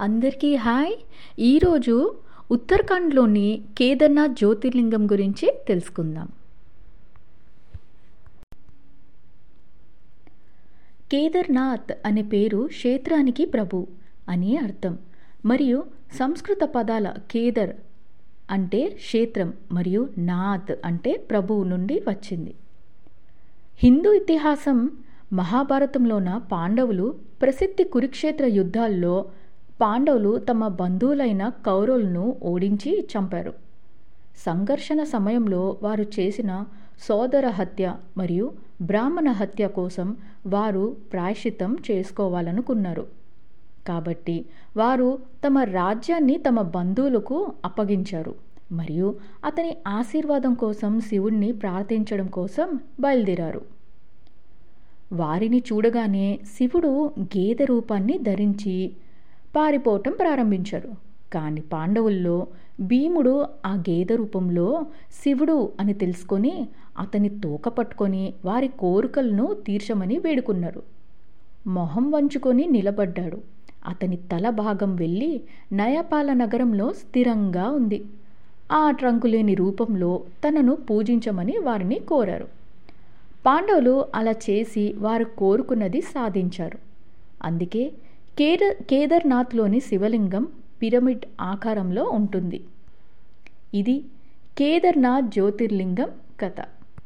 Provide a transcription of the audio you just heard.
అందరికీ హాయ్. ఈరోజు ఉత్తరాఖండ్లోని కేదార్నాథ్ జ్యోతిర్లింగం గురించి తెలుసుకుందాం. కేదార్నాథ్ అనే పేరు క్షేత్రానికి ప్రభు అని అర్థం. మరియు సంస్కృత పదాల కేదర్ అంటే క్షేత్రం మరియు నాథ్ అంటే ప్రభువు నుండి వచ్చింది. హిందూ ఇతిహాసం మహాభారతంలోన పాండవులు ప్రసిద్ధి కురుక్షేత్ర యుద్ధాల్లో పాండవులు తమ బంధువులైన కౌరవులను ఓడించి చంపారు. సంఘర్షణ సమయంలో వారు చేసిన సోదర హత్య మరియు బ్రాహ్మణ హత్య కోసం వారు ప్రాయశ్చితం చేసుకోవాలనుకున్నారు. కాబట్టి వారు తమ రాజ్యాన్ని తమ బంధువులకు అప్పగించారు మరియు అతని ఆశీర్వాదం కోసం శివుణ్ణి ప్రార్థించడం కోసం బయలుదేరారు. వారిని చూడగానే శివుడు గేదె రూపాన్ని ధరించి పారిపోవటం ప్రారంభించారు. కానీ పాండవుల్లో భీముడు ఆ గేదె రూపంలో శివుడు అని తెలుసుకొని అతని తోక పట్టుకొని వారి కోరికలను తీర్చమని వేడుకున్నారు. మొహం వంచుకొని నిలబడ్డాడు. అతని తల భాగం వెళ్ళి నయపాల నగరంలో స్థిరంగా ఉంది. ఆ ట్రంకులేని రూపంలో తనను పూజించమని వారిని కోరారు. పాండవులు అలా చేసి వారు కోరుకున్నది సాధించారు. అందుకే కేదర్ కేదర్నాథ్లోని శివలింగం పిరమిడ్ ఆకారంలో ఉంటుంది. ఇది కేదర్నాథ్ జ్యోతిర్లింగం కథ.